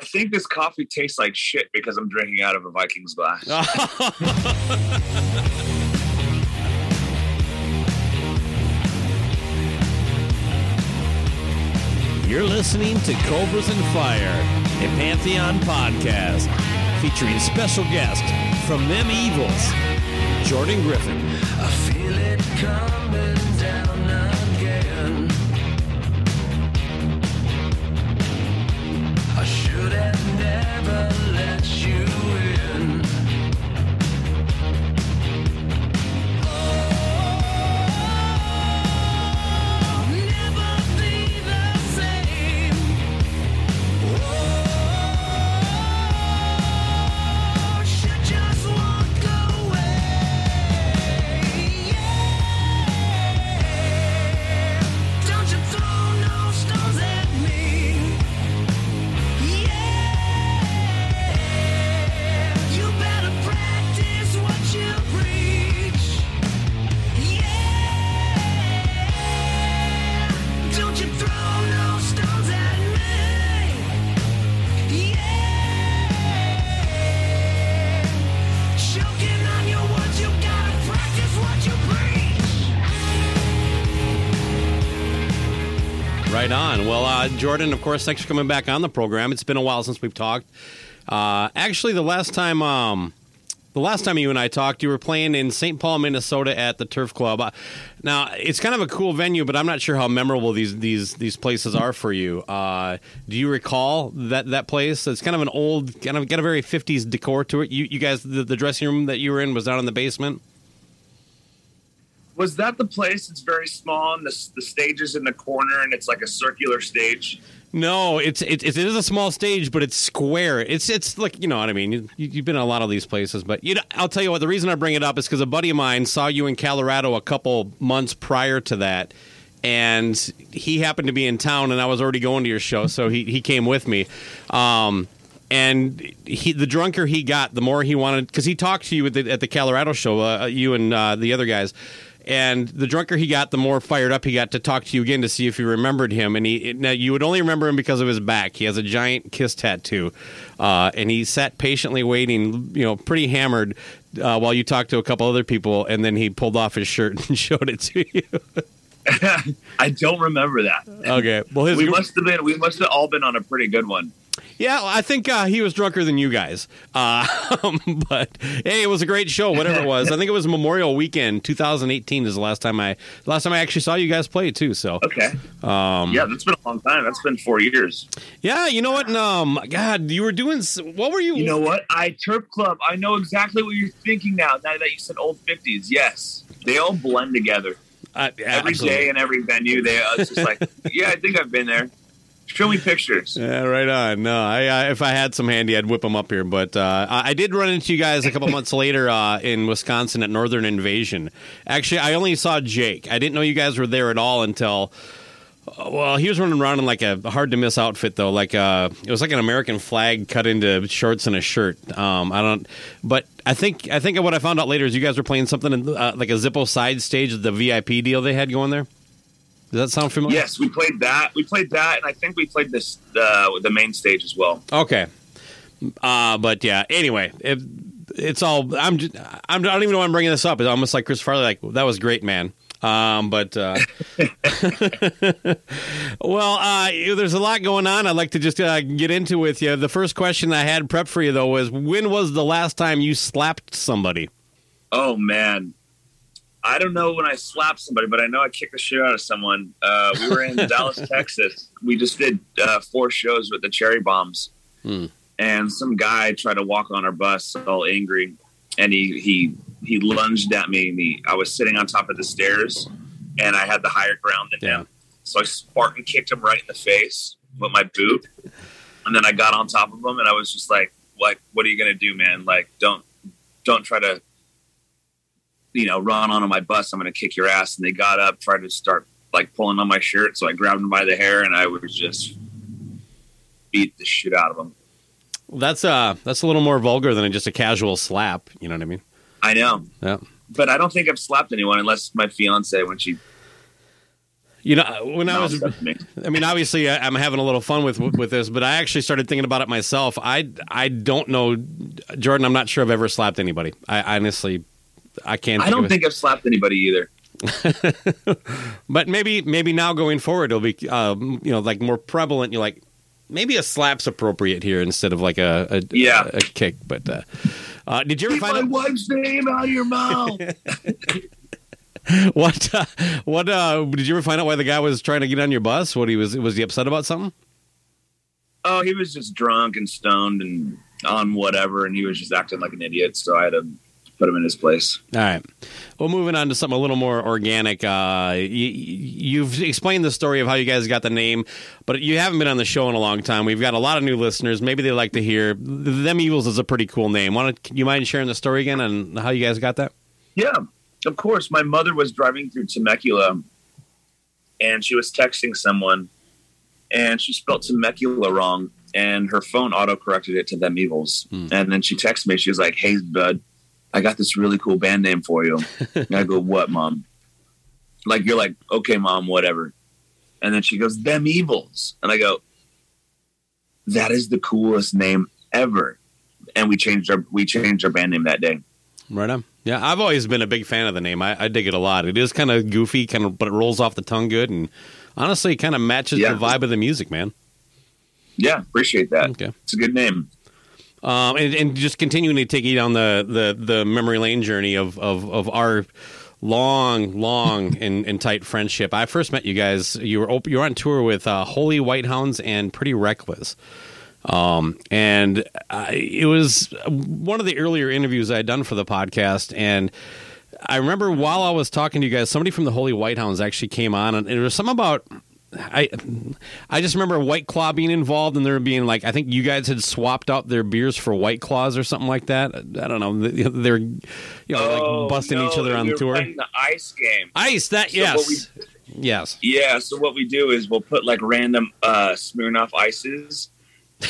I think this coffee tastes like shit because I'm drinking out of a Vikings glass. You're listening to Cobras and Fire, a Pantheon podcast featuring special guest from them evils, Jordan Griffin. I should have never uh, Jordan, of course, thanks for coming back on the program. It's been a while since we've talked. Uh, actually, the last time, um, the last time you and I talked, you were playing in St. Paul, Minnesota, at the Turf Club. Uh, now, it's kind of a cool venue, but I'm not sure how memorable these these these places are for you. Uh, do you recall that that place? It's kind of an old, kind of got a very 50s decor to it. You you guys, the, the dressing room that you were in was down in the basement. Was that the place? It's very small, and the, the stage is in the corner, and it's like a circular stage. No, it's it, it is a small stage, but it's square. It's it's like you know what I mean. You, you've been in a lot of these places, but you know, I'll tell you what. The reason I bring it up is because a buddy of mine saw you in Colorado a couple months prior to that, and he happened to be in town, and I was already going to your show, so he he came with me. Um, and he, the drunker he got, the more he wanted, because he talked to you at the, at the Colorado show, uh, you and uh, the other guys. And the drunker he got, the more fired up he got to talk to you again to see if you remembered him. And he now you would only remember him because of his back. He has a giant kiss tattoo, uh, and he sat patiently waiting, you know, pretty hammered, uh, while you talked to a couple other people. And then he pulled off his shirt and showed it to you. I don't remember that. okay, well, his We must have been. We must have all been on a pretty good one. Yeah, I think uh, he was drunker than you guys. Uh, but hey, it was a great show. Whatever it was, I think it was Memorial Weekend, 2018 is the last time I last time I actually saw you guys play too. So Okay. um, Yeah, that's been a long time. That's been four years. yeah, you know what? Um, God, you were doing. What were you? You know what? I Turf Club. I know exactly what you're thinking now. Now that you said old fifties, yes, they all blend together. uh, Every absolutely. day and every venue, they. Uh, it's just like, yeah, I think I've been there. Show me pictures. Yeah, right on. No, I, I if I had some handy, I'd whip them up here. But uh, I did run into you guys a couple months later uh, in Wisconsin at Northern Invasion. Actually, I only saw Jake. I didn't know you guys were there at all until. uh, Well, he was running around in like a hard to miss outfit though. Like uh, it was like an American flag cut into shorts and a shirt. Um, I don't, but I think I think what I found out later is you guys were playing something in, uh, like a Zippo side stage, of the VIP deal they had going there. Does that sound familiar? Yes, we played that. We played that, and I think we played this uh, the main stage as well. Okay. Uh, but yeah. Anyway, it, it's all. I'm. Just, I'm. I don't even know why I'm bringing this up. It's almost like Chris Farley. Like that was great, man. Um, but uh, well, uh, there's a lot going on. I'd like to just uh, get into with you. The first question I had prepped for you though was, when was the last time you slapped somebody? Oh man, I don't know when I slapped somebody, but I know I kicked the shit out of someone. Uh, we were in Dallas, Texas. We just did uh, four shows with the Cherry Bombs, Hmm. and some guy tried to walk on our bus, all angry, and he he he lunged at me. And he, I was sitting on top of the stairs, and I had the higher ground than Yeah. him, so I Spartan kicked him right in the face with my boot, and then I got on top of him, and I was just like, like, what are you gonna do, man? Like, don't don't try to, you know, run onto my bus. I'm gonna kick your ass. And they got up, tried to start like pulling on my shirt. So I grabbed them by the hair, and I was just beat the shit out of them. That's uh that's a little more vulgar than just a casual slap. You know what I mean? I know, Yeah. but I don't think I've slapped anyone unless my fiance when she You know, when I was, I mean, obviously, I'm having a little fun with with this, but I actually started thinking about it myself. I I don't know, Jordan. I'm not sure I've ever slapped anybody. I honestly, I can't. I don't of think I've slapped anybody either. But maybe maybe now going forward, it'll be um, you know like more prevalent. You're like maybe a slap's appropriate here instead of like a a, Yeah. a, kick. But uh, uh, did you ever Keep find my out wife's name out of your mouth. what uh, what uh, did you ever find out why the guy was trying to get on your bus? What he was was he upset about something? oh, he was just drunk and stoned and on whatever, and he was just acting like an idiot. So I had to put him in his place. All right. Well, moving on to something a little more organic. Uh, you, you've explained the story of how you guys got the name, but you haven't been on the show in a long time. We've got a lot of new listeners. Maybe they like to hear them. Evils is a pretty cool name. Want? You mind sharing the story again on how you guys got that? Yeah, of course. My mother was driving through Temecula, and she was texting someone, and she spelled Temecula wrong, and her phone auto corrected it to them evils. Hmm. And then she texted me. She was like, "Hey, bud, I got this really cool band name for you." and I go, "What, mom?" Like you're like, "Okay, mom, whatever." And then she goes, "Them evils," and I go, "That is the coolest name ever." And we changed our we changed our band name that day. Right on. Yeah, I've always been a big fan of the name. I, I dig it a lot. It is kind of goofy, kind of, but it rolls off the tongue good, and honestly, kind of matches Yeah. the vibe of the music, man. Yeah, appreciate that. Okay. It's a good name. Um, and, and just continuing to take you down the, the, the memory lane journey of, of, of our long, long and, and tight friendship. I first met you guys. You were op- you were on tour with uh, Holy White Hounds and Pretty Reckless. Um, and I, it was one of the earlier interviews I had done for the podcast, and I remember while I was talking to you guys, somebody from the Holy White Hounds actually came on, and it was something about I I just remember White Claw being involved, and there being like I think you guys had swapped out their beers for White Claws or something like that. I don't know. They're you know like busting each other on the tour. the ice game. Ice that So yes, yes. Yeah, so what we do is we'll put like random uh, Smirnoff ices,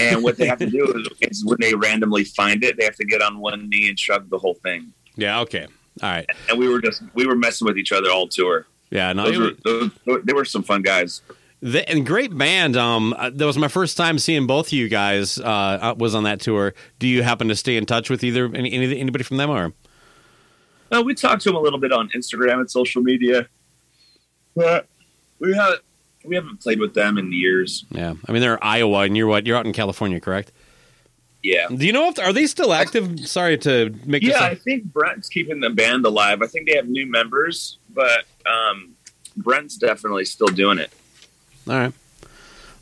and what they have to do is, is when they randomly find it, they have to get on one knee and chug the whole thing. Yeah. Okay. All right. And we were just we were messing with each other all tour. Yeah. No. Those were, those, they were some fun guys. And great band. Um, uh, that was my first time seeing both of you guys. Uh, uh, was on that tour. Do you happen to stay in touch with either any, any anybody from them or? Uh, we talked to them a little bit on Instagram and social media, but we haven't we haven't played with them in years. Yeah, I mean they're Iowa, and you're what? You're out in California, correct? Yeah. Do you know if are they still active? Sorry to make. Yeah, I think Brent's keeping the band alive. I think they have new members, but um, Brent's definitely still doing it. All right.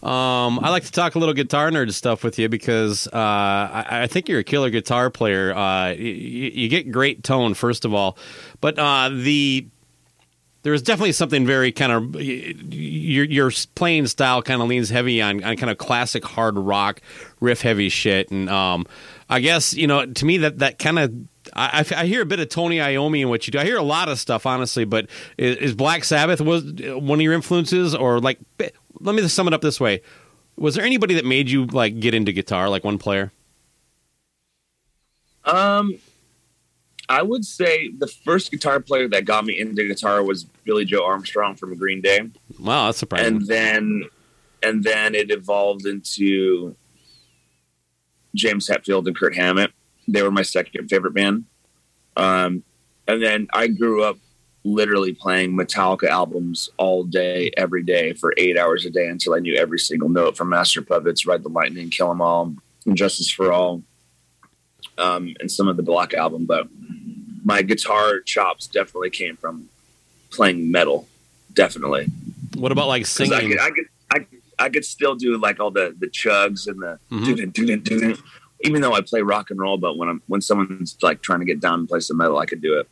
Um, I like to talk a little guitar nerd stuff with you because uh, I, I think you're a killer guitar player. Uh, you, you get great tone, first of all, but uh, the there's definitely something very kind of your your playing style kind of leans heavy on, on kind of classic hard rock riff heavy shit, and um, I guess you know to me that that kind of. I, I I hear a bit of Tony Iommi in what you do. I hear a lot of stuff, honestly. But is, is Black Sabbath was one of your influences, or like? Let me just sum it up this way: Was there anybody that made you like get into guitar, like one player? Um, I would say the first guitar player that got me into guitar was Billie Joe Armstrong from Green Day, Wow, that's surprising. and then and then it evolved into James Hetfield and Kirk Hammett. They were my second favorite band. Um, and then I grew up literally playing Metallica albums all day, every day for eight hours a day until I knew every single note from Master Puppets, Ride the Lightning, Kill 'Em All, Justice for All, um, and some of the Black album. But my guitar chops definitely came from playing metal, definitely. what about like 'Cause I singing? could, I could, I, could- I could still do like all the the chugs and the Mhm. Even though I play rock and roll. But when I'm when someone's like trying to get down and play some metal, I could do it.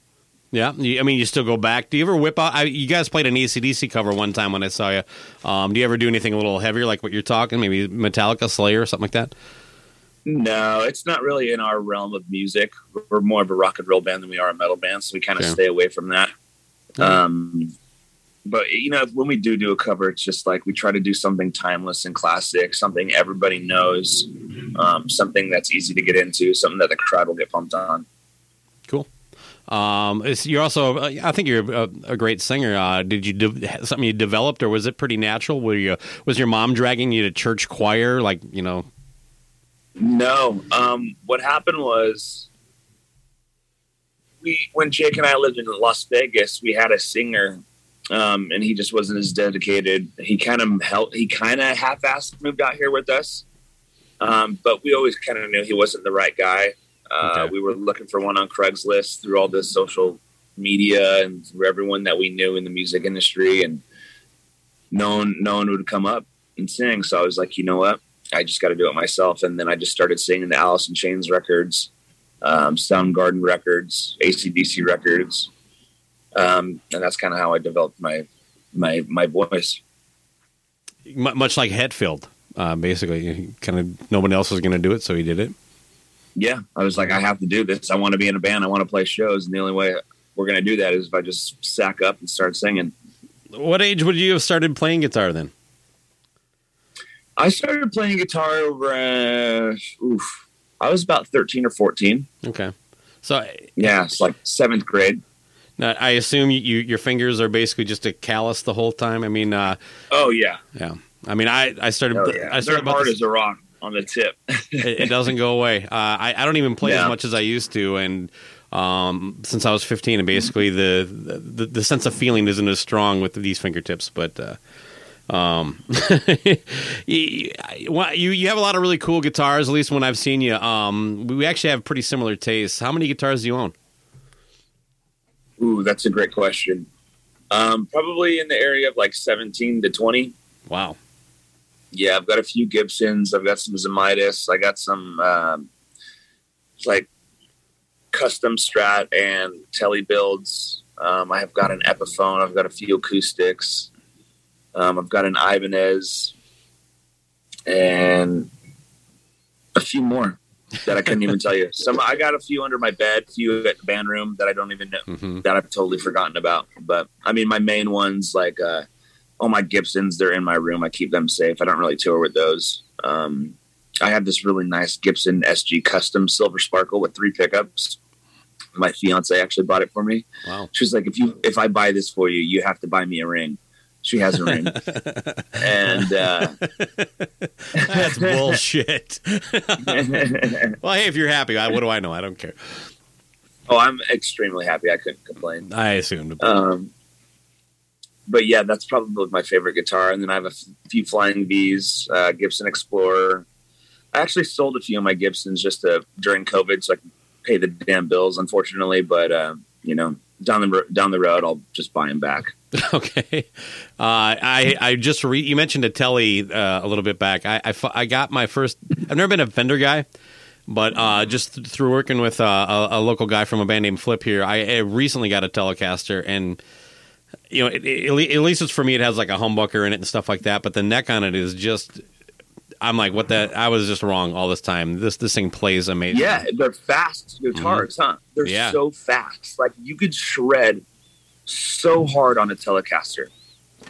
Yeah, I mean, you still go back. Do you ever whip out? I, you guys played an ACDC cover one time when I saw you. Um, do you ever do anything a little heavier, like what you're talking? Maybe Metallica, Slayer, or something like that. No, it's not really in our realm of music. We're more of a rock and roll band than we are a metal band, so we kind of Okay. stay away from that. Um, but you know, when we do do a cover, it's just like we try to do something timeless and classic, something everybody knows, um, something that's easy to get into, something that the crowd will get pumped on. Cool. Um, you're also, uh, I think you're a, a great singer. Uh, did you de- something you developed, or was it pretty natural? Were you was your mom dragging you to church choir, like you know? No. Um, what happened was we when Jake and I lived in Las Vegas, we had a singer, um, and he just wasn't as dedicated. He kind of helped. He kind of half-assed moved out here with us, um, but we always kind of knew he wasn't the right guy. Uh, Okay. We were looking for one on Craigslist through all this social media and through everyone that we knew in the music industry, and no one, no one would come up and sing. So I was like, you know what? I just got to do it myself. And then I just started singing the Alice in Chains records, um, Soundgarden records, ACDC records. Um, and that's kind of how I developed my, my, my voice. Much like Hetfield, uh, basically, kind of nobody else was going to do it, so he did it. Yeah. I was like, I have to do this. I want to be in a band. I want to play shows. And the only way we're going to do that is if I just sack up and start singing. What age would you have started playing guitar then? I started playing guitar over, uh, oof, I was about 13 or 14. Okay, so Yeah. It's like seventh grade. Uh, I assume you, you your fingers are basically just a callus the whole time. I mean, uh, Oh yeah. yeah. I mean, I I started Oh I yeah. They're started about hard this- as a rock on the tip. it, it doesn't go away. Uh, I, I don't even play as much as I used to, and um, since I was 15, and basically the, the the sense of feeling isn't as strong with these fingertips. But uh, um, you, you you have a lot of really cool guitars. At least when I've seen you, um, we actually have pretty similar tastes. How many guitars do you own? Ooh, that's a great question. Um, probably in the area of like 17 to 20. Wow. Yeah, I've got a few Gibsons. I've got some Zemaitis. I got some um, like custom Strat and Telly builds. Um, I have got an Epiphone. I've got a few acoustics. Um, I've got an Ibanez and a few more that I couldn't even tell you. Some I got a few under my bed, few at the band room that I don't even know hmm that I've totally forgotten about. But I mean, my main ones, like uh, all my Gibsons, they're in my room. I keep them safe. I don't really tour with those. Um, I have this really nice Gibson SG Custom Silver Sparkle with three pickups. My fiance actually bought it for me. Wow. She was like, "If you if I buy this for you, you have to buy me a ring." She has a ring, and uh, That's bullshit. well, hey, if you're happy, I, what do I know? I don't care. oh, I'm extremely happy. I couldn't complain. I assumed. Um, but yeah, that's probably my favorite guitar. And then I have a f- few Flying V's, uh, Gibson Explorer. I actually sold a few of my Gibsons just to, during COVID, so I could pay the damn bills. Unfortunately, but uh, you know, down the down the road, I'll just buy them back. Okay. Uh, I I just re- you mentioned a telly uh, a little bit back. I, I I got my first. I've never been a Fender guy, but uh, just th- through working with uh, a, a local guy from a band named Flip here, I, I recently got a Telecaster, and you know, it, it, at least it's for me. It has like a humbucker in it and stuff like that, but the neck on it is just. I'm like, what the? I was just wrong all this time. This this thing plays amazing. Yeah, they're fast guitars, mm-hmm. huh? They're Yeah. so fast. Like you could shred so hard on a Telecaster,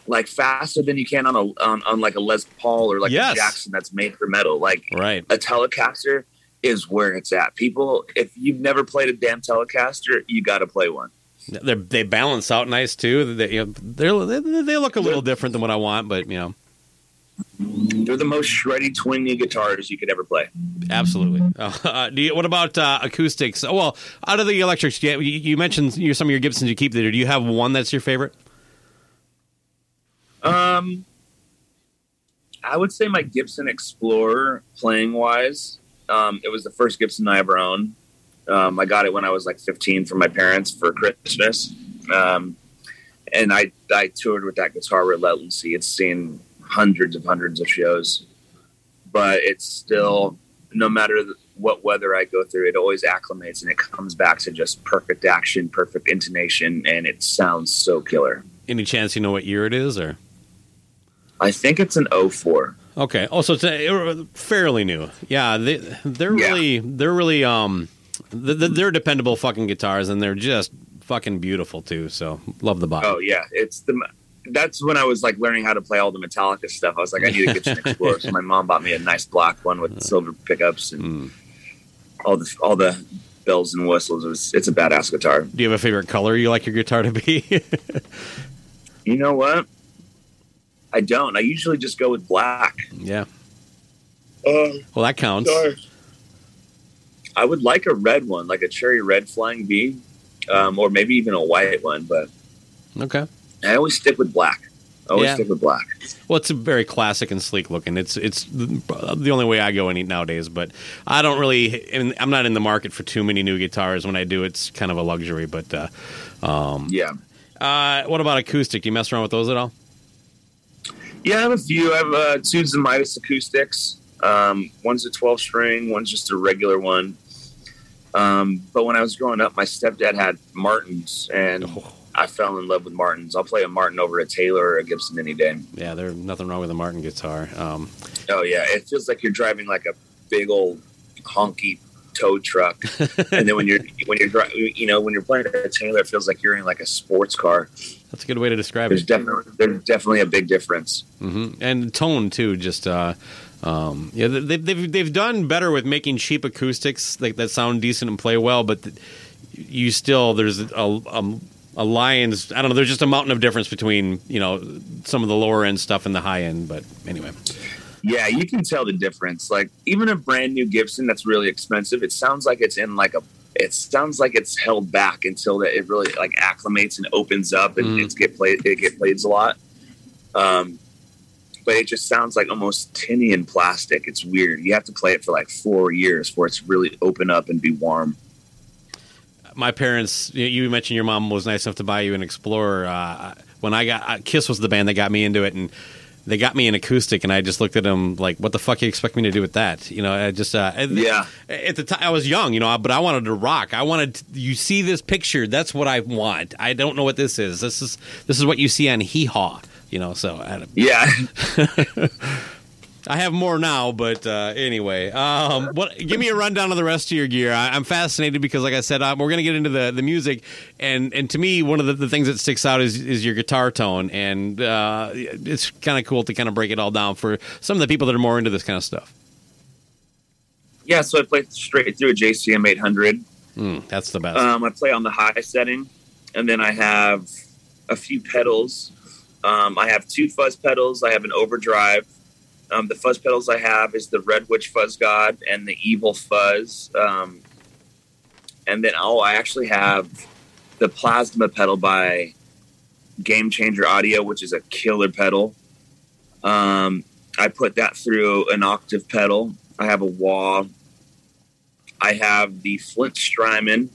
like faster than you can on a on, on like a Les Paul or like Yes. a Jackson that's made for metal. Like Right. a Telecaster is where it's at. People, if you've never played a damn Telecaster, you got to play one. They they balance out nice too. They, you know, they're, they they look a little different than what I want, but you know. They're the most shreddy, twingy guitars you could ever play. Absolutely. Uh, do you, what about uh, acoustics? Oh, well, out of the electrics, you, you mentioned your, some of your Gibsons you keep there. Do you have one that's your favorite? Um, I would say my Gibson Explorer, playing wise, um, it was the first Gibson I ever owned. Um, I got it when I was like 15 from my parents for Christmas, um, and I I toured with that guitar relentlessly. It's seen hundreds of hundreds of shows, but it's still no matter what weather I go through, it always acclimates and it comes back to just perfect action, perfect intonation, and it sounds so killer. Any chance you know what year it is? Or I think it's an 04. Okay. Oh, so it's fairly new. Yeah, they they're Yeah. really they're really um th- th- they're dependable fucking guitars, and they're just fucking beautiful too. So love the body. Oh yeah, it's the. That's when I was like learning how to play all the Metallica stuff. I was like, I need a Gibson Explorer. So my mom bought me a nice black one with silver pickups and Mm. all the all the bells and whistles. It was, it's a badass guitar. Do you have a favorite color you like your guitar to be? You know what? I don't. I usually just go with black. yeah. Uh, Well, that counts. I would like a red one, like a cherry red flying V, um, or maybe even a white one. But Okay. I always stick with black. I always Yeah. stick with black. Well, it's a very classic and sleek looking. It's it's the only way I go any nowadays. But I don't really. and I'm not in the market for too many new guitars. When I do, it's kind of a luxury. But uh, um, Yeah. uh, what about acoustic? Do you mess around with those at all? Yeah, I have a few. I have uh, two Midas acoustics. Um, one's a 12 string, one's just a regular one. Um, but when I was growing up, my stepdad had Martins, and Oh. I fell in love with Martins. I'll play a Martin over a Taylor or a Gibson any day. Yeah, there's nothing wrong with a Martin guitar. Um, Oh yeah, it feels like you're driving like a big old honky tow truck, and then when you're when you're dri- you know when you're playing a Taylor, it feels like you're in like a sports car. that's a good way to describe There's it. definitely there's definitely a big difference. hmm And tone too. Just uh, um, yeah, they, they've they've done better with making cheap acoustics like that sound decent and play well, but th- you still there's a, a a lion's I don't know. There's just a mountain of difference between you know some of the lower end stuff and the high end. But anyway, Yeah, you can tell the difference. Like even a brand new Gibson that's really expensive, it sounds like it's in like a. It sounds like it's held back until that it really like acclimates and opens up and Mm. it's get played. It get played a lot. Um, but it just sounds like almost tinny and plastic. It's weird. You have to play it for like four years for it to really open up and be warm. My parents. You you mentioned your mom was nice enough to buy you an Explorer. Uh, when I got uh, Kiss was the band that got me into it, and they got me an acoustic, and I just looked at them like, "What the fuck you expect me to do with that?" You know, I just uh, Yeah. At the time, I was young, you know, but I wanted to rock. I wanted to, you see this picture. That's what I want. I don't know what this is. This is this is what you see on Hee Haw. You know, so I, Yeah, I have more now, but uh, anyway, um, what? Give me a rundown of the rest of your gear. I, I'm fascinated because, like I said, uh, we're going to get into the, the music, and and to me, one of the, the things that sticks out is is your guitar tone, and uh, it's kind of cool to kind of break it all down for some of the people that are more into this kind of stuff. yeah. So I play straight through a JCM 800. Mm, that's the best. Um, I play on the high setting, and then I have a few pedals. Um, I have two fuzz pedals. I have an overdrive. Um, the fuzz pedals I have is the Red Witch Fuzz God and the Evil Fuzz. Um, and then oh, I actually have the Plasma pedal by Game Changer Audio, which is a killer pedal. Um, I put that through an octave pedal. I have a wah. I have the Flint Strymon,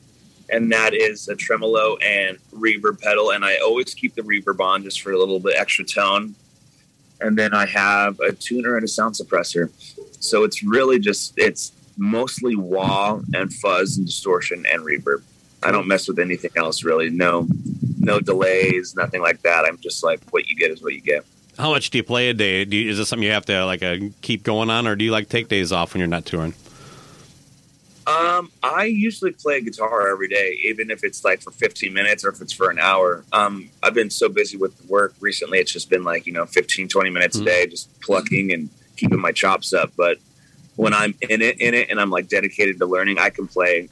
and that is a tremolo and reverb pedal. And I always keep the reverb on just for a little bit extra tone. And then I have a tuner and a sound suppressor. So it's really just it's mostly wah and fuzz and distortion and reverb. I don't mess with anything else really. No, no delays, nothing like that. I'm just like what you get is what you get. How much do you play a day? You, is this something you have to like uh, keep going on, or do you like take days off when you're not touring? Um, I usually play guitar every day, even if it's like for 15 minutes or if it's for an hour. Um, I've been so busy with work recently, it's just been like, you know, 15, 20 minutes a day, just plucking and keeping my chops up. But when I'm in it, in it, and I'm like dedicated to learning, I can play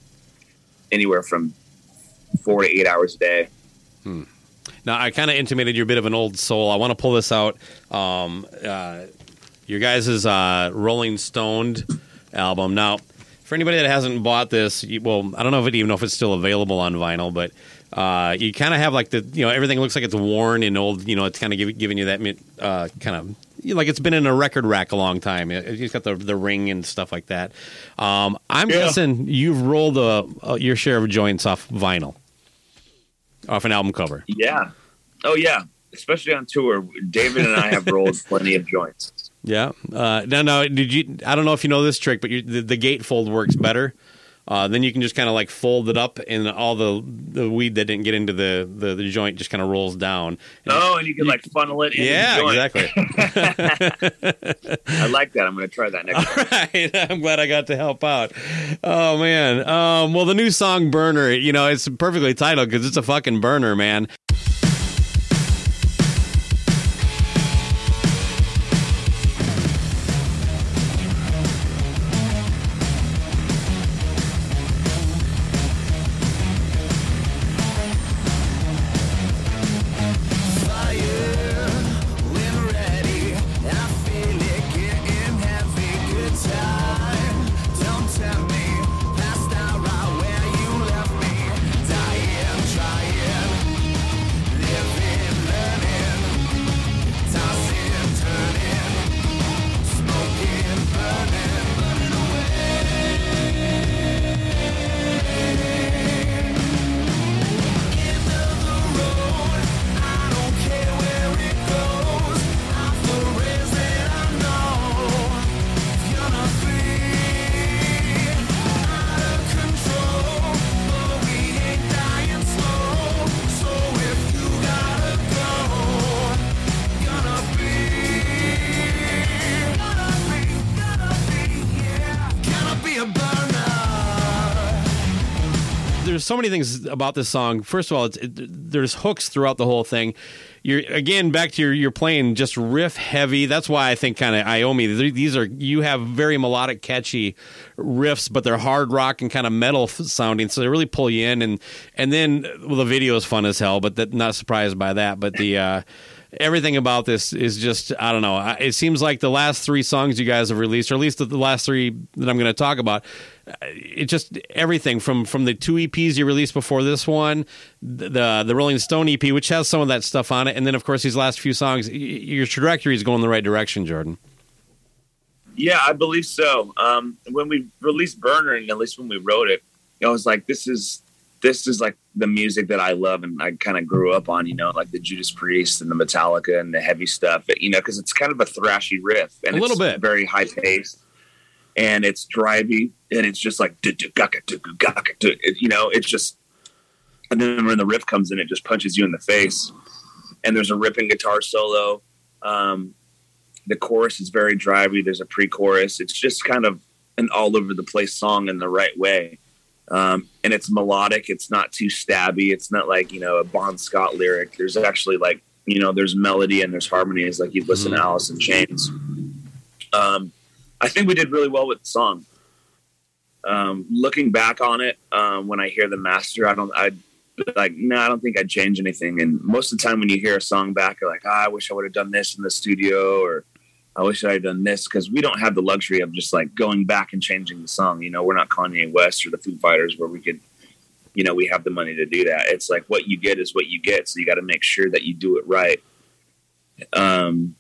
anywhere from four to eight hours a day. Now, I kind of intimated you're a bit of an old soul. I want to pull this out. Um, uh, your guys' uh, Rolling Stoned album. Now, for anybody that hasn't bought this, you, well, I don't know if it even know if it's still available on vinyl, but uh, you kind of have like the you know everything looks like it's worn and old. You know, it's kind of give, giving you that uh, kind of you know, like it's been in a record rack a long time. It, it's got the the ring and stuff like that. Um, I'm Yeah. guessing you've rolled a, a, your share of joints off vinyl, off an album cover. Yeah. Oh, yeah. Especially on tour. David and I have rolled plenty of joints. Yeah. Uh, no, no. Did you? I don't know if you know this trick, but you, the, the gatefold works better Uh, then you can just kind of like fold it up, and all the the weed that didn't get into the the, the joint just kind of rolls down. And- Oh, and you can like funnel it. In yeah, the joint. exactly. I like that. I'm going to try that next time. right. I'm glad I got to help out. Oh man. Um, well, the new song "Burner," you know, it's perfectly titled because it's a fucking burner, man. So many things about this song. First of all, it's, it, there's hooks throughout the whole thing. You're again back to your you're playing just riff heavy. That's why I think kind of Iommi. These are you have very melodic, catchy riffs, but they're hard rock and kind of metal sounding. So they really pull you in. And and then well, the video is fun as hell, but that, not surprised by that. But the uh, everything about this is just I don't know. It seems like the last three songs you guys have released, or at least the, last three that I'm going to talk about, uh, it just everything from from the two EPs you released before this one, the the Rolling Stone EP, which has some of that stuff on it, and then of course these last few songs. Your trajectory is going the right direction, Jordan. Yeah, I believe so. Um, when we released Burner, and at least when we wrote it, I was like, "This is this is like the music that I love and I kind of grew up on." You know, like the Judas Priest and the Metallica and the heavy stuff. You know, because it's kind of a thrashy riff and A little it's bit. very high paced and it's drivey and it's just like "Du-du-gaka, du-gu-gaka, du-" you know, it's just. And then when the riff comes in, it just punches you in the face. And there's a ripping guitar solo. Um, the chorus is very drivey. There's a pre-chorus. It's just kind of an all over the place song in the right way. Um, and it's melodic. It's not too stabby. It's not like, you know, a Bon Scott lyric. There's actually like, you know, there's melody and there's harmonies like you'd listen to Alice in Chains. Um, I think we did really well with the song. Um, looking back on it, um, when I hear the master, I don't, I like, no, I don't think I'd change anything. And most of the time when you hear a song back, you're like, ah, I wish I would have done this in the studio or I wish I had done this because we don't have the luxury of just like going back and changing the song. You know, we're not Kanye West or the Foo Fighters where we could, you know, we have the money to do that. It's like what you get is what you get. So you got to make sure that you do it right. Um,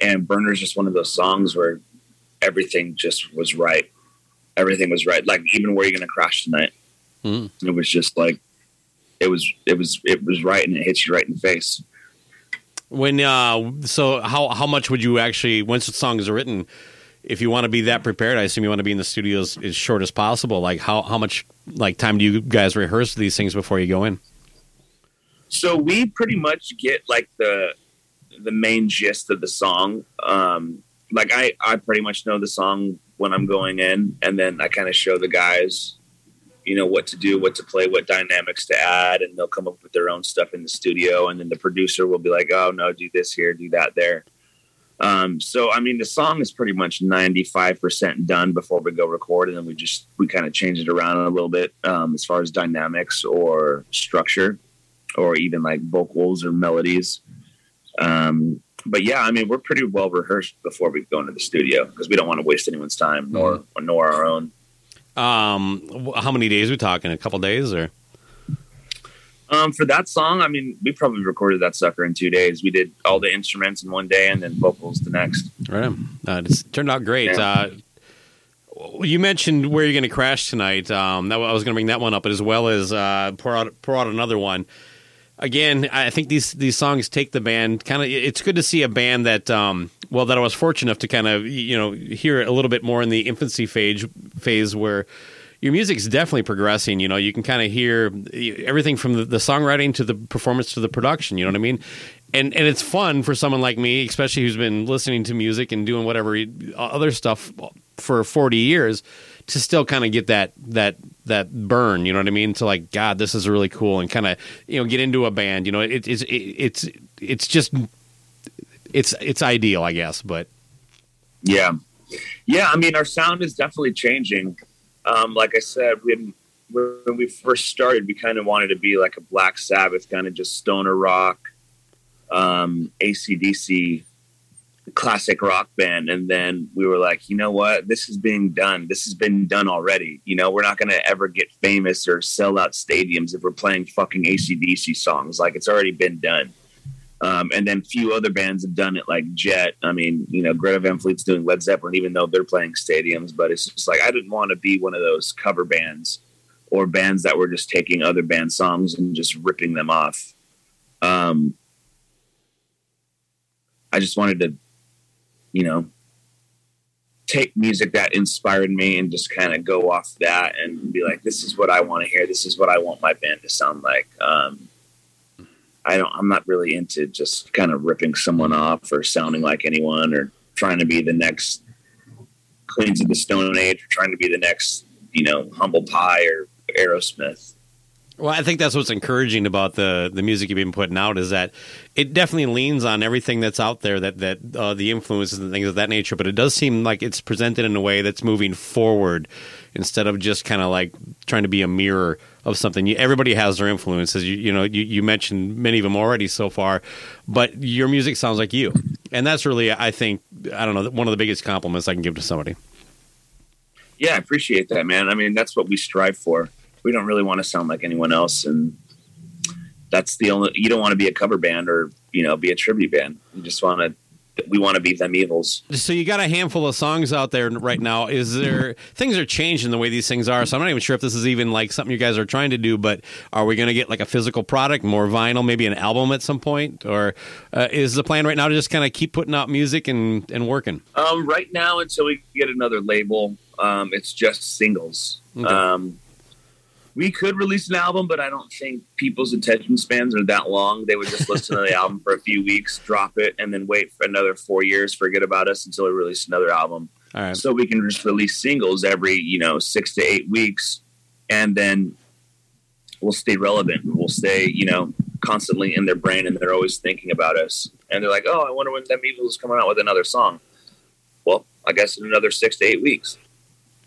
and Burner's just one of those songs where everything just was right. Everything was right. Like even where you're going to crash tonight. Mm. It was just like, it was, it was, it was right. And it hits you right in the face. When uh, so how how much would you actually once the song is written? If you want to be that prepared, I assume you want to be in the studio as, as short as possible. Like how how much like time do you guys rehearse these things before you go in? so we pretty much get like the the main gist of the song um like i i pretty much know the song when i'm going in and then i kind of show the guys you know what to do what to play what dynamics to add and they'll come up with their own stuff in the studio and then the producer will be like oh no do this here do that there um so i mean the song is pretty much 95% done before we go record and then we just we kind of change it around a little bit um as far as dynamics or structure or even like vocals or melodies. Um, but yeah, I mean, we're pretty well rehearsed before we go into the studio because we don't want to waste anyone's time nor nor our own. Um, how many days we talking? A couple days or? Um, for that song, I mean, we probably recorded that sucker in two days. We did all the instruments in one day and then vocals the next. Right. Uh, it's turned out great. Yeah. Uh, you mentioned where you're going to crash tonight. Um, that, I was going to bring that one up as well as uh, pour out pour out another one. Again, I think these these songs take the band kind of. It's good to see a band that, um, well, that I was fortunate enough to kind of you know hear a little bit more in the infancy phase phase where your music's definitely progressing. You know, you can kind of hear everything from the, the songwriting to the performance to the production. You know what I mean? And and it's fun for someone like me, especially who's been listening to music and doing whatever other stuff for forty years, to still kind of get that that that burn. You know what I mean? To like, God, this is really cool, and kind of you know get into a band. You know, it, it's it, it's it's just it's it's ideal, I guess. But Yeah, yeah. I mean, our sound is definitely changing. Um, like I said, when when we first started, we kind of wanted to be like a Black Sabbath, kind of just stoner rock, um, ACDC, classic rock band. And then we were like, you know what? This is being done. This has been done already. You know, we're not going to ever get famous or sell out stadiums if we're playing fucking ACDC songs. Like it's already been done. Um, and then few other bands have done it, like Jet. I mean, you know, Greta Van Fleet's doing Led Zeppelin, even though they're playing stadiums. But it's just like I didn't want to be one of those cover bands or bands that were just taking other band songs and just ripping them off. Um, I just wanted to, you know, take music that inspired me and just kind of go off that and be like, this is what I want to hear. This is what I want my band to sound like. Um, I don't. I'm not really into just kind of ripping someone off or sounding like anyone or trying to be the next Queens of the Stone Age or trying to be the next, you know, Humble Pie or Aerosmith. Well, I think that's what's encouraging about the the music you've been putting out is that it definitely leans on everything that's out there that that uh, the influences and things of that nature. But it does seem like it's presented in a way that's moving forward instead of just kind of like trying to be a mirror of something. You, everybody has their influences. You, you know, you, you mentioned many of them already so far, but your music sounds like you, and that's really, I think, I don't know, one of the biggest compliments I can give to somebody. Yeah, I appreciate that, man. I mean, that's what we strive for. We don't really want to sound like anyone else, and that's the only. You don't want to be a cover band or you know be a tribute band. You just want to. We want to be them evils. So you got a handful of songs out there right now. Is there things are changing the way these things are? So I'm not even sure if this is even like something you guys are trying to do. But are we going to get like a physical product, more vinyl, maybe an album at some point, or uh, is the plan right now to just kind of keep putting out music and and working? Um, right now, until we get another label, um, it's just singles. Okay. Um, we could release an album, but I don't think people's attention spans are that long. They would just listen to the album for a few weeks, drop it, and then wait for another four years, forget about us until we release another album. All right. So we can just release singles every, you know, six to eight weeks, and then we'll stay relevant. We'll stay, you know, constantly in their brain, and they're always thinking about us. And they're like, "Oh, I wonder when Them Evils is coming out with another song." Well, I guess in another six to eight weeks.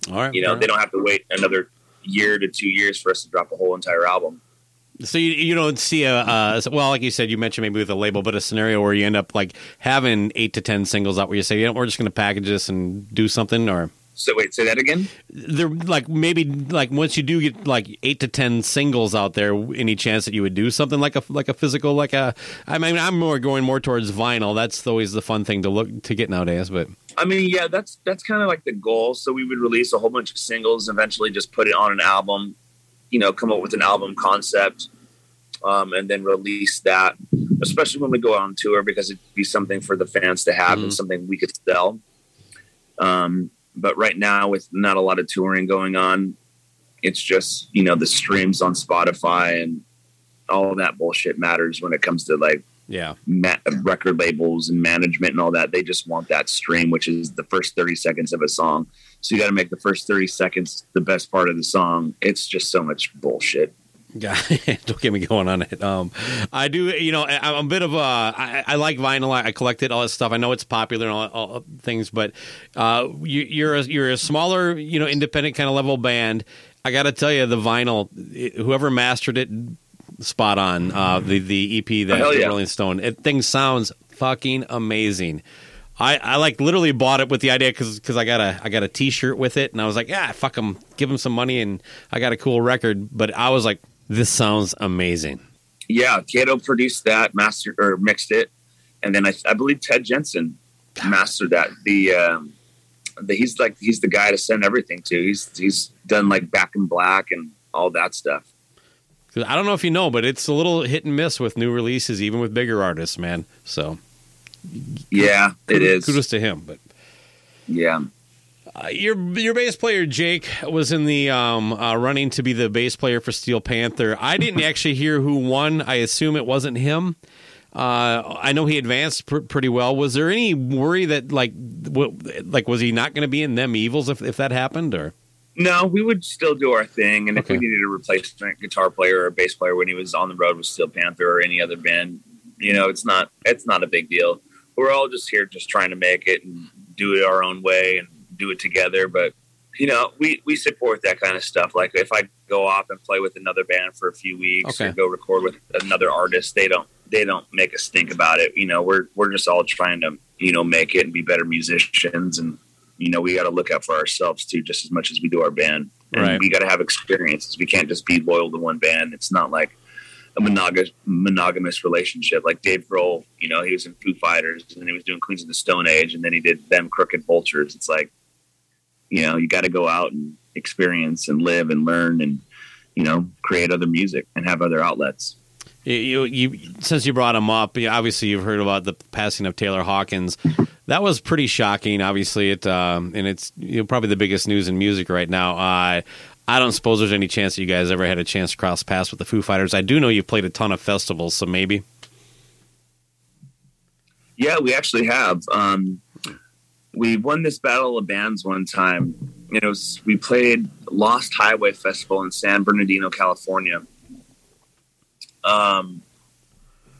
All right. You know, right. they don't have to wait another year to two years for us to drop a whole entire album. So you, you don't see a uh, well, like you said, you mentioned maybe with a label, but a scenario where you end up like having eight to ten singles out, where you say, you know, we're just going to package this and do something, or So wait, say that again. there like maybe like once you do get like eight to ten singles out there, any chance that you would do something like a like a physical like a? I mean, I'm more going more towards vinyl. That's always the fun thing to look to get nowadays, but. I mean, yeah, that's that's kind of like the goal. So we would release a whole bunch of singles, eventually just put it on an album, you know, come up with an album concept, um, and then release that. Especially when we go on tour, because it'd be something for the fans to have Mhm. and something we could sell. Um, but right now, with not a lot of touring going on, it's just you know the streams on Spotify and all that bullshit matters when it comes to like Yeah, ma- record labels and management and all that. They just want that stream, which is the first 30 seconds of a song. So you got to make the first 30 seconds the best part of the song. It's just so much bullshit. Yeah, don't get me going on it. Um, I do, you know, I, I'm a bit of a. I, I like vinyl. I, I collect it, all that stuff. I know it's popular and all, all things, but uh, you, you're a, you're a smaller, you know, independent kind of level band. I got to tell you, the vinyl, it, whoever mastered it, spot on. Uh, the the EP that yeah. Rolling Stone, it thing sounds fucking amazing. I, I like literally bought it with the idea because I got a I got a T-shirt with it and I was like yeah fuck them give them some money and I got a cool record but I was like this sounds amazing Yeah, Kato produced that, mastered or mixed it, and then I, I believe Ted Jensen mastered that. The, um, the he's like he's the guy to send everything to. He's he's done like Back in Black and all that stuff. I don't know if you know but it's a little hit and miss with new releases even with bigger artists man so Yeah, it is. kudos to him but Yeah. Uh, your your bass player Jake was in the um, uh, running to be the bass player for Steel Panther. I didn't actually hear who won. I assume it wasn't him. Uh, I know he advanced pr- pretty well. Was there any worry that like w- like was he not going to be in them evils if if that happened or? No, we would still do our thing, and if we Okay. needed a replacement guitar player or a bass player when he was on the road with Steel Panther or any other band, you know, it's not it's not a big deal. We're all just here, just trying to make it and do it our own way and do it together. But you know, we we support that kind of stuff. Like if I go off and play with another band for a few weeks or go record with another artist, they don't they don't make us think about it. You know, we're we're just all trying to you know make it and be better musicians and you know, we got to look out for ourselves too, just as much as we do our band. And Right. we got to have experiences. We can't just be loyal to one band. It's not like a monogamous monogamous relationship. Like Dave Grohl, you know, he was in Foo Fighters and then he was doing Queens of the Stone Age, and then he did them Crooked Vultures. It's like, you know, you got to go out and experience and live and learn and you know create other music and have other outlets. You, you, you since you brought him up, obviously you've heard about the passing of Taylor Hawkins. That was pretty shocking. Obviously, it um, and it's you know, probably the biggest news in music right now. Uh, I don't suppose there's any chance that you guys ever had a chance to cross paths with the Foo Fighters. I do know you've played a ton of festivals, so maybe. Yeah, we actually have. Um, we won this battle of bands one time. You know, we played Lost Highway Festival in San Bernardino, California. Um,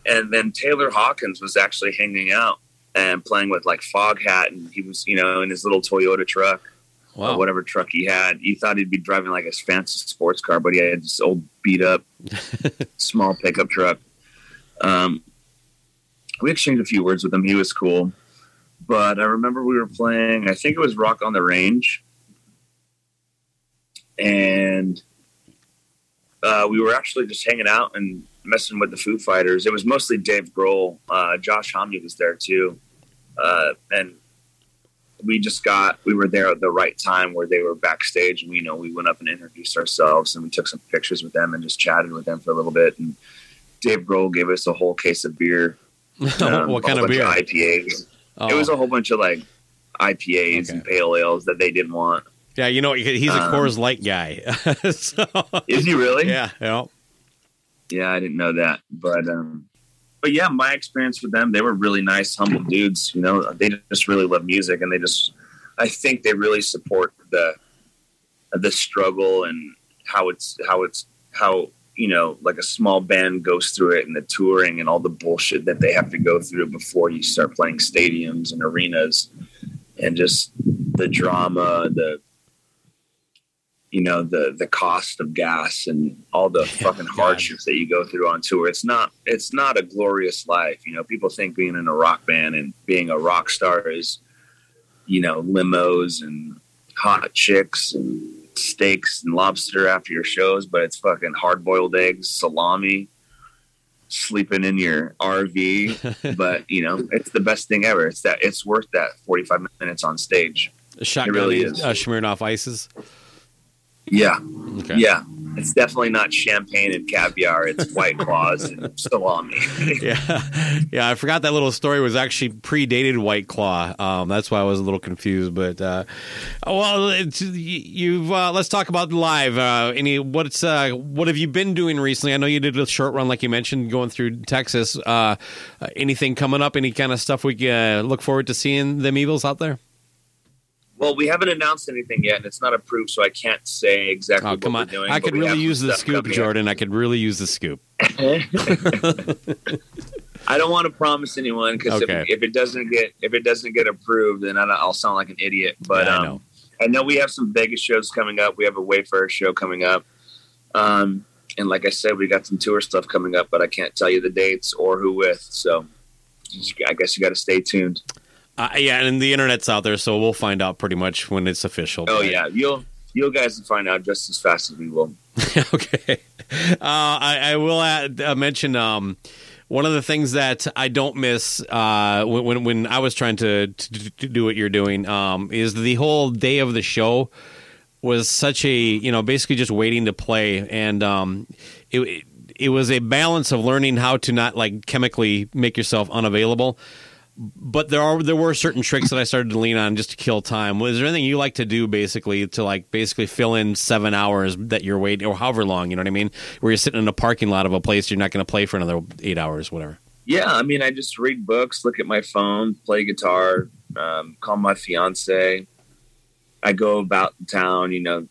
and then Taylor Hawkins was actually hanging out and playing with like Foghat, and he was you know in his little Toyota truck or whatever truck he had. You thought he'd be driving like a fancy sports car, but he had this old beat up small pickup truck. Um, we exchanged a few words with him. He was cool. But I remember we were playing, I think it was Rock on the Range. And uh, we were actually just hanging out and messing with the Foo Fighters. It was mostly Dave Grohl. Uh, Josh Homme was there too. Uh, and we just got, we were there at the right time where they were backstage. And we, you know, we went up and introduced ourselves and we took some pictures with them and just chatted with them for a little bit. And Dave Grohl gave us a whole case of beer. um, what kind of bunch beer? IPAs. Oh. It was a whole bunch of like IPAs Okay. and pale ales that they didn't want. yeah, you know he's a um, Coors Light guy. so, Is he really? yeah, you know. Yeah, I didn't know that. But um but yeah, my experience with them, they were really nice, humble dudes. You know, they just really love music and they just I think they really support the the struggle and how it's how it's how you know like a small band goes through it and the touring and all the bullshit that they have to go through before you start playing stadiums and arenas and just the drama the you know the the cost of gas and all the fucking hardships that you go through on tour. It's not it's not a glorious life. You know people think being in a rock band and being a rock star is you know limos and hot chicks and steaks and lobster after your shows but it's fucking hard boiled eggs salami sleeping in your rv but you know it's the best thing ever. It's that it's worth that 45 minutes on stage. Shotgun really is. uh, Smirnoff ices. Yeah Okay. Yeah, it's definitely not champagne and caviar. It's white claws and salami. yeah, yeah. I forgot that little story was actually predated White Claw. Um, that's why I was a little confused. But uh, well, it's, you've uh, let's talk about live. Uh, any what's uh, what have you been doing recently? I know you did a short run, like you mentioned, going through Texas. Uh, uh, anything coming up? Any kind of stuff we uh, look forward to seeing them evils out there? Well, we haven't announced anything yet, and it's not approved, so I can't say exactly Oh, what come we're on! doing. I could really use the scoop. Jordan. I could really use the scoop. I don't want to promise anyone because Okay. if, if it doesn't get if it doesn't get approved, then I, I'll sound like an idiot. But Yeah, I um, know. I know we have some Vegas shows coming up. We have a Wayfarer show coming up. Um, and like I said, we got some tour stuff coming up, but I can't tell you the dates or who with. So I guess you got to stay tuned. Uh, yeah, and the internet's out there, so we'll find out pretty much when it's official. Oh but- yeah, you'll you guys will find out just as fast as we will. okay. Uh, I, I will add, uh, mention um, one of the things that I don't miss uh, when, when when I was trying to, to, to do what you're doing um, is the whole day of the show was such a you know basically just waiting to play and um, it, it it was a balance of learning how to not like chemically make yourself unavailable but there are there were certain tricks that I started to lean on just to kill time. Was there anything you like to do basically to like basically fill in seven hours that you're waiting or however long? You know what I mean? Where you're sitting in a parking lot of a place you're not going to play for another eight hours, whatever. Yeah, I mean, I just read books, look at my phone, play guitar, um, call my fiance. I go about town, you know,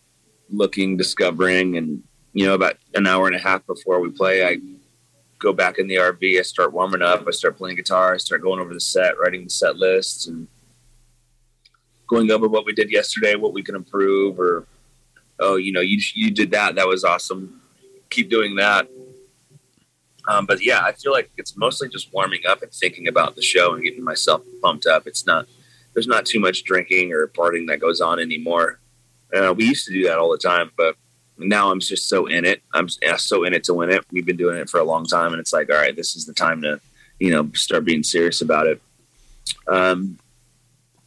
looking, discovering, and you know, about an hour and a half before we play, I go back in the RV. I start warming up. I start playing guitar. I start going over the set, writing the set lists, and going over what we did yesterday, what we can improve, or oh, you know, you you did that. That was awesome. Keep doing that. Um, but yeah, I feel like it's mostly just warming up and thinking about the show and getting myself pumped up. It's not there's not too much drinking or partying that goes on anymore. Uh, we used to do that all the time, but now I'm just so in it. I'm so in it to win it. We've been doing it for a long time, and it's like, all right, this is the time to, you know, start being serious about it. Um,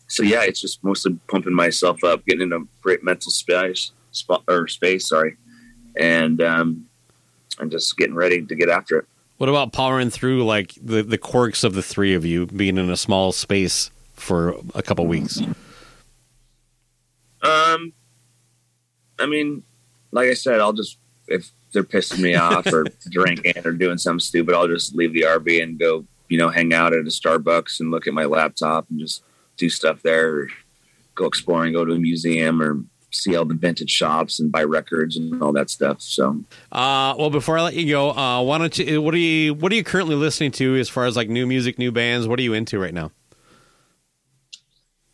so yeah, it's just mostly pumping myself up, getting in a great mental space, spot or space, sorry, and um, I'm just getting ready to get after it. What about powering through like the the quirks of the three of you being in a small space for a couple weeks? Um, I mean, like I said, I'll just if they're pissing me off or drinking or doing something stupid, I'll just leave the RV and go, you know, hang out at a Starbucks and look at my laptop and just do stuff there. Or go exploring, go to a museum, or see all the vintage shops and buy records and all that stuff. So, Uh, well, before I let you go, uh, why don't you? What are you? What are you currently listening to as far as like new music, new bands? What are you into right now?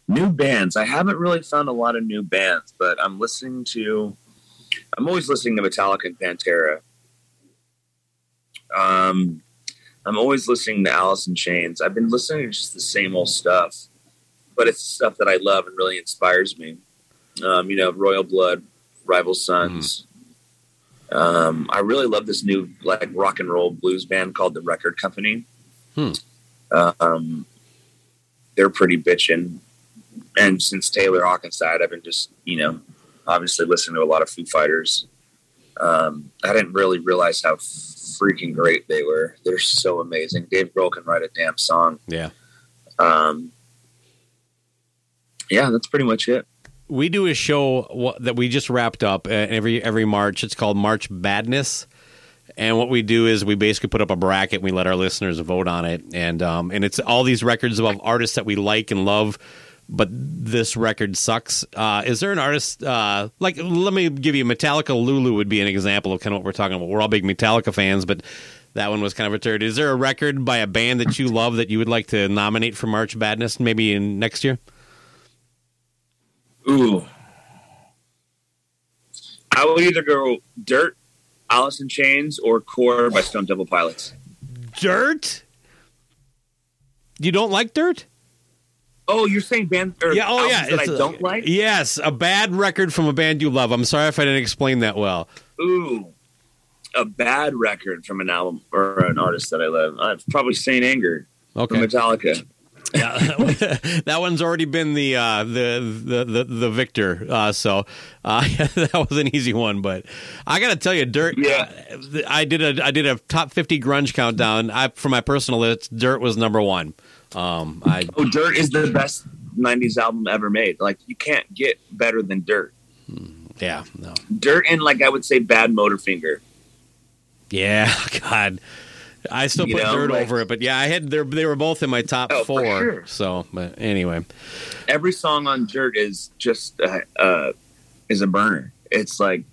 new bands. I haven't really found a lot of new bands, but I'm listening to. I'm always listening to Metallica and Pantera. Um, I'm always listening to Alice in Chains. I've been listening to just the same old stuff, but it's stuff that I love and really inspires me. Um, you know, Royal Blood, Rival Sons. Um, I really love this new like rock and roll blues band called the Record Company. Hmm. Um, they're pretty bitchin'. And since Taylor Hawkins died, I've been just you know obviously listening to a lot of Foo Fighters. Um, I didn't really realize how freaking great they were. They're so amazing. Dave Grohl can write a damn song. Yeah. Um, yeah, that's pretty much it. we do a show that we just wrapped up uh, every every March. It's called March Badness, and what we do is we basically put up a bracket. and We let our listeners vote on it, and um, and it's all these records of artists that we like and love. But this record sucks. Uh, is there an artist uh, like? Let me give you Metallica. Lulu would be an example of kind of what we're talking about. We're all big Metallica fans, but that one was kind of a turd. Is there a record by a band that you love that you would like to nominate for March Badness, maybe in next year? Ooh. I would either go Dirt, Alice in Chains, or Core by Stone Temple Pilots. Dirt. You don't like Dirt? Oh, you're saying band or Yeah. Oh, yeah. that I a- don't like? Yes, a bad record from a band you love. I'm sorry if I didn't explain that well. Ooh. A bad record from an album or an artist that I love. Uh, probably Saint Anger Okay. from Metallica. Yeah, that one's already been the uh, the, the the the victor. Uh, so uh, that was an easy one, but I got to tell you, Dirt. Yeah. uh, I did a I did a top fifty grunge countdown. I for my personal list, Dirt was number one. Um, I Oh, Dirt is the best 90s album ever made. Like, you can't get better than Dirt. yeah no Dirt and, like, I would say Bad Motorfinger. yeah God. I still You put know, dirt like- over it, but yeah, I had they they were both in my top Oh, four. sure. So, but anyway, every song on Dirt is just uh, uh, is a burner. It's like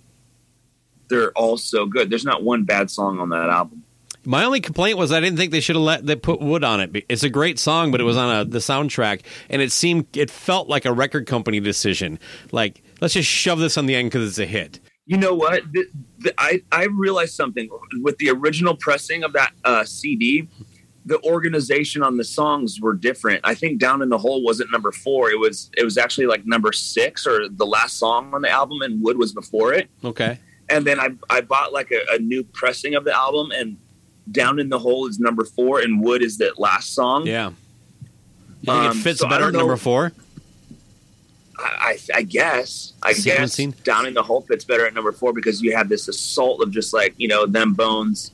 they're all so good. There's not one bad song on that album. My only complaint was I didn't think they should have let they put wood on it. It's a great song, but it was on a, the soundtrack, and it seemed it felt like a record company decision. Like let's just shove this on the end because it's a hit. You know what? The, the, I I realized something with the original pressing of that uh, CD. The organization on the songs were different. I think "Down in the Hole" wasn't number four. It was it was actually like number six or the last song on the album, and "Wood" was before it. Okay, and then I I bought like a, a new pressing of the album, and "Down in the Hole" is number four, and "Wood" is that last song. yeah. You think Um, it fits so better at number four? I, I, I guess I Sequencing? guess "Down in the Hole" fits better at number four because you have this assault of just like you know them bones,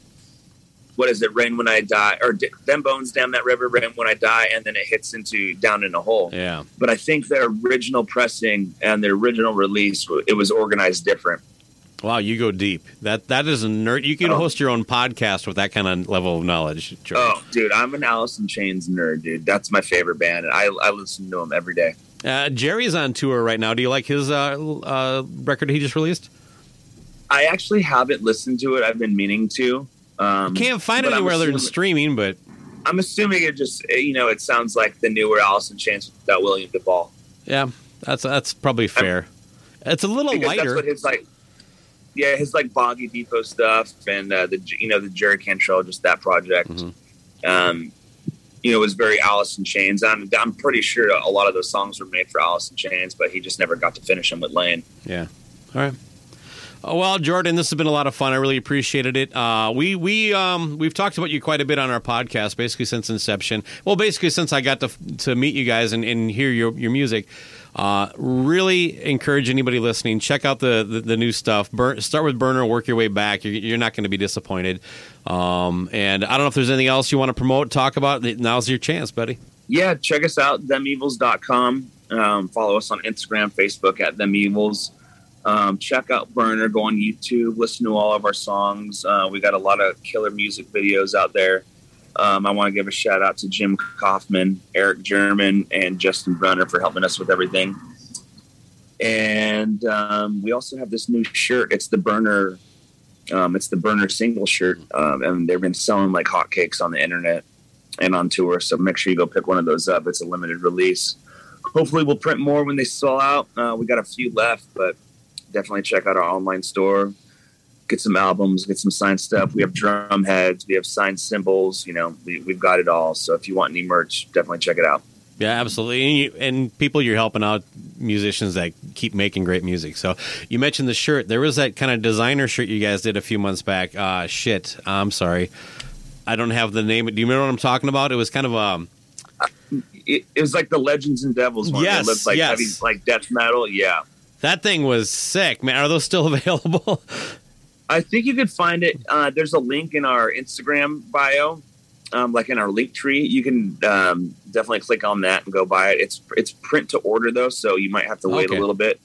what is it? Rain when I die, or them bones down that river. Rain when I die, and then it hits into down in a hole. Yeah. But I think their original pressing and their original release, it was organized different. Wow, you go deep. That that is a nerd. You can Oh. host your own podcast with that kind of level of knowledge. George. Oh, dude, I'm an Alice in Chains nerd, dude. That's my favorite band, and I I listen to them every day. Uh, Jerry's on tour right now. Do you like his uh, uh, record he just released? I actually haven't listened to it. I've been meaning to. Um, Can't find it I'm anywhere other than streaming, but I'm assuming it just you know it sounds like the newer Alice in Chains without William DuVall. yeah, that's that's probably fair. It's a little lighter. that's what his like. Yeah, his like Boggy Depot stuff and uh, the you know the Jerry Cantrell, just that project. Mhm. Um, you know, it was very Alice in Chains. I'm I'm pretty sure a lot of those songs were made for Alice in Chains, but he just never got to finish them with Lane. Yeah. All right. Oh, well, Jordan, this has been a lot of fun. I really appreciated it. Uh, we we um, we've talked about you quite a bit on our podcast, basically since inception. Well, basically since I got to to meet you guys and, and hear your your music. Uh, really encourage anybody listening. Check out the the, the new stuff. Burn, start with Burner, work your way back. You're, you're not going to be disappointed. Um, and I don't know if there's anything else you want to promote, talk about. Now's your chance, buddy. Yeah, check us out, themevils.com. Um, follow us on Instagram, Facebook at themevils. Um, check out Burner, go on YouTube, listen to all of our songs. Uh, we got a lot of killer music videos out there. Um, I want to give a shout out to Jim Kaufman, Eric German, and Justin Brunner for helping us with everything. And um, we also have this new shirt. It's the Burner, um, it's the Burner single shirt, um, and they've been selling like hotcakes on the internet and on tour. So make sure you go pick one of those up. It's a limited release. Hopefully, we'll print more when they sell out. Uh, we got a few left, but definitely check out our online store. Get some albums, get some signed stuff. We have drum heads, we have signed cymbals. You know, we, we've got it all. So if you want any merch, definitely check it out. Yeah, absolutely. And, you, and people you're helping out musicians that keep making great music. So you mentioned the shirt. There was that kind of designer shirt you guys did a few months back. Uh, shit, I'm sorry. I don't have the name. Do you remember what I'm talking about? It was kind of um It, it was like the Legends and Devils one. Yes, it looked like yes. heavy, like death metal. Yeah, that thing was sick, man. Are those still available? I think you could find it. Uh, there's a link in our Instagram bio, um, like in our link tree. You can um, definitely click on that and go buy it. It's it's print to order though, so you might have to wait Okay. a little bit.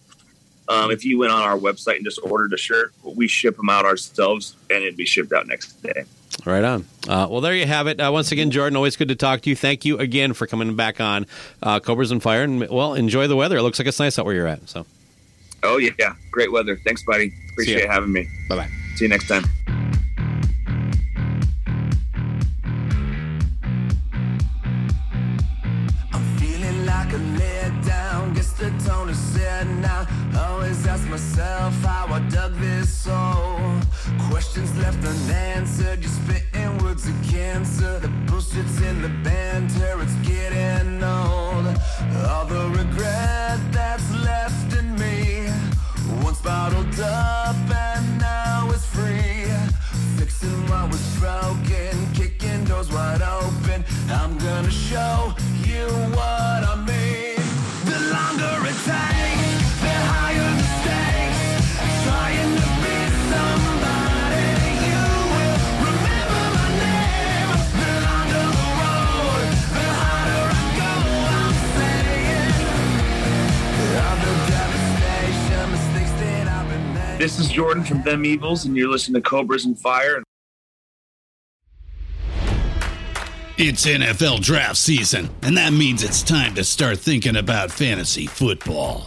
Um, if you went on our website and just ordered a shirt, we ship them out ourselves, and it'd be shipped out next day. right on. Uh, well, there you have it. Uh, once again, Jordan, always good to talk to you. Thank you again for coming back on uh, Cobras and Fire. And well, enjoy the weather. It looks like it's nice out where you're at. So, Oh yeah, great weather. Thanks, buddy. Appreciate having me. bye bye. See you next time. I'm feeling like a let down. Guess the tone is set now. Always ask myself how I dug this hole. Questions left unanswered. You're spitting words of cancer. The bullshit's in the banter. It's getting old. All the regret that's left in me. Once bottled up and now it's free. Fixing what was broken, kicking doors wide open. I'm gonna show you what I mean. The longer it takes, This is Jordan from Them Evils, and you're listening to Cobras and Fire. It's NFL draft season, and that means it's time to start thinking about fantasy football.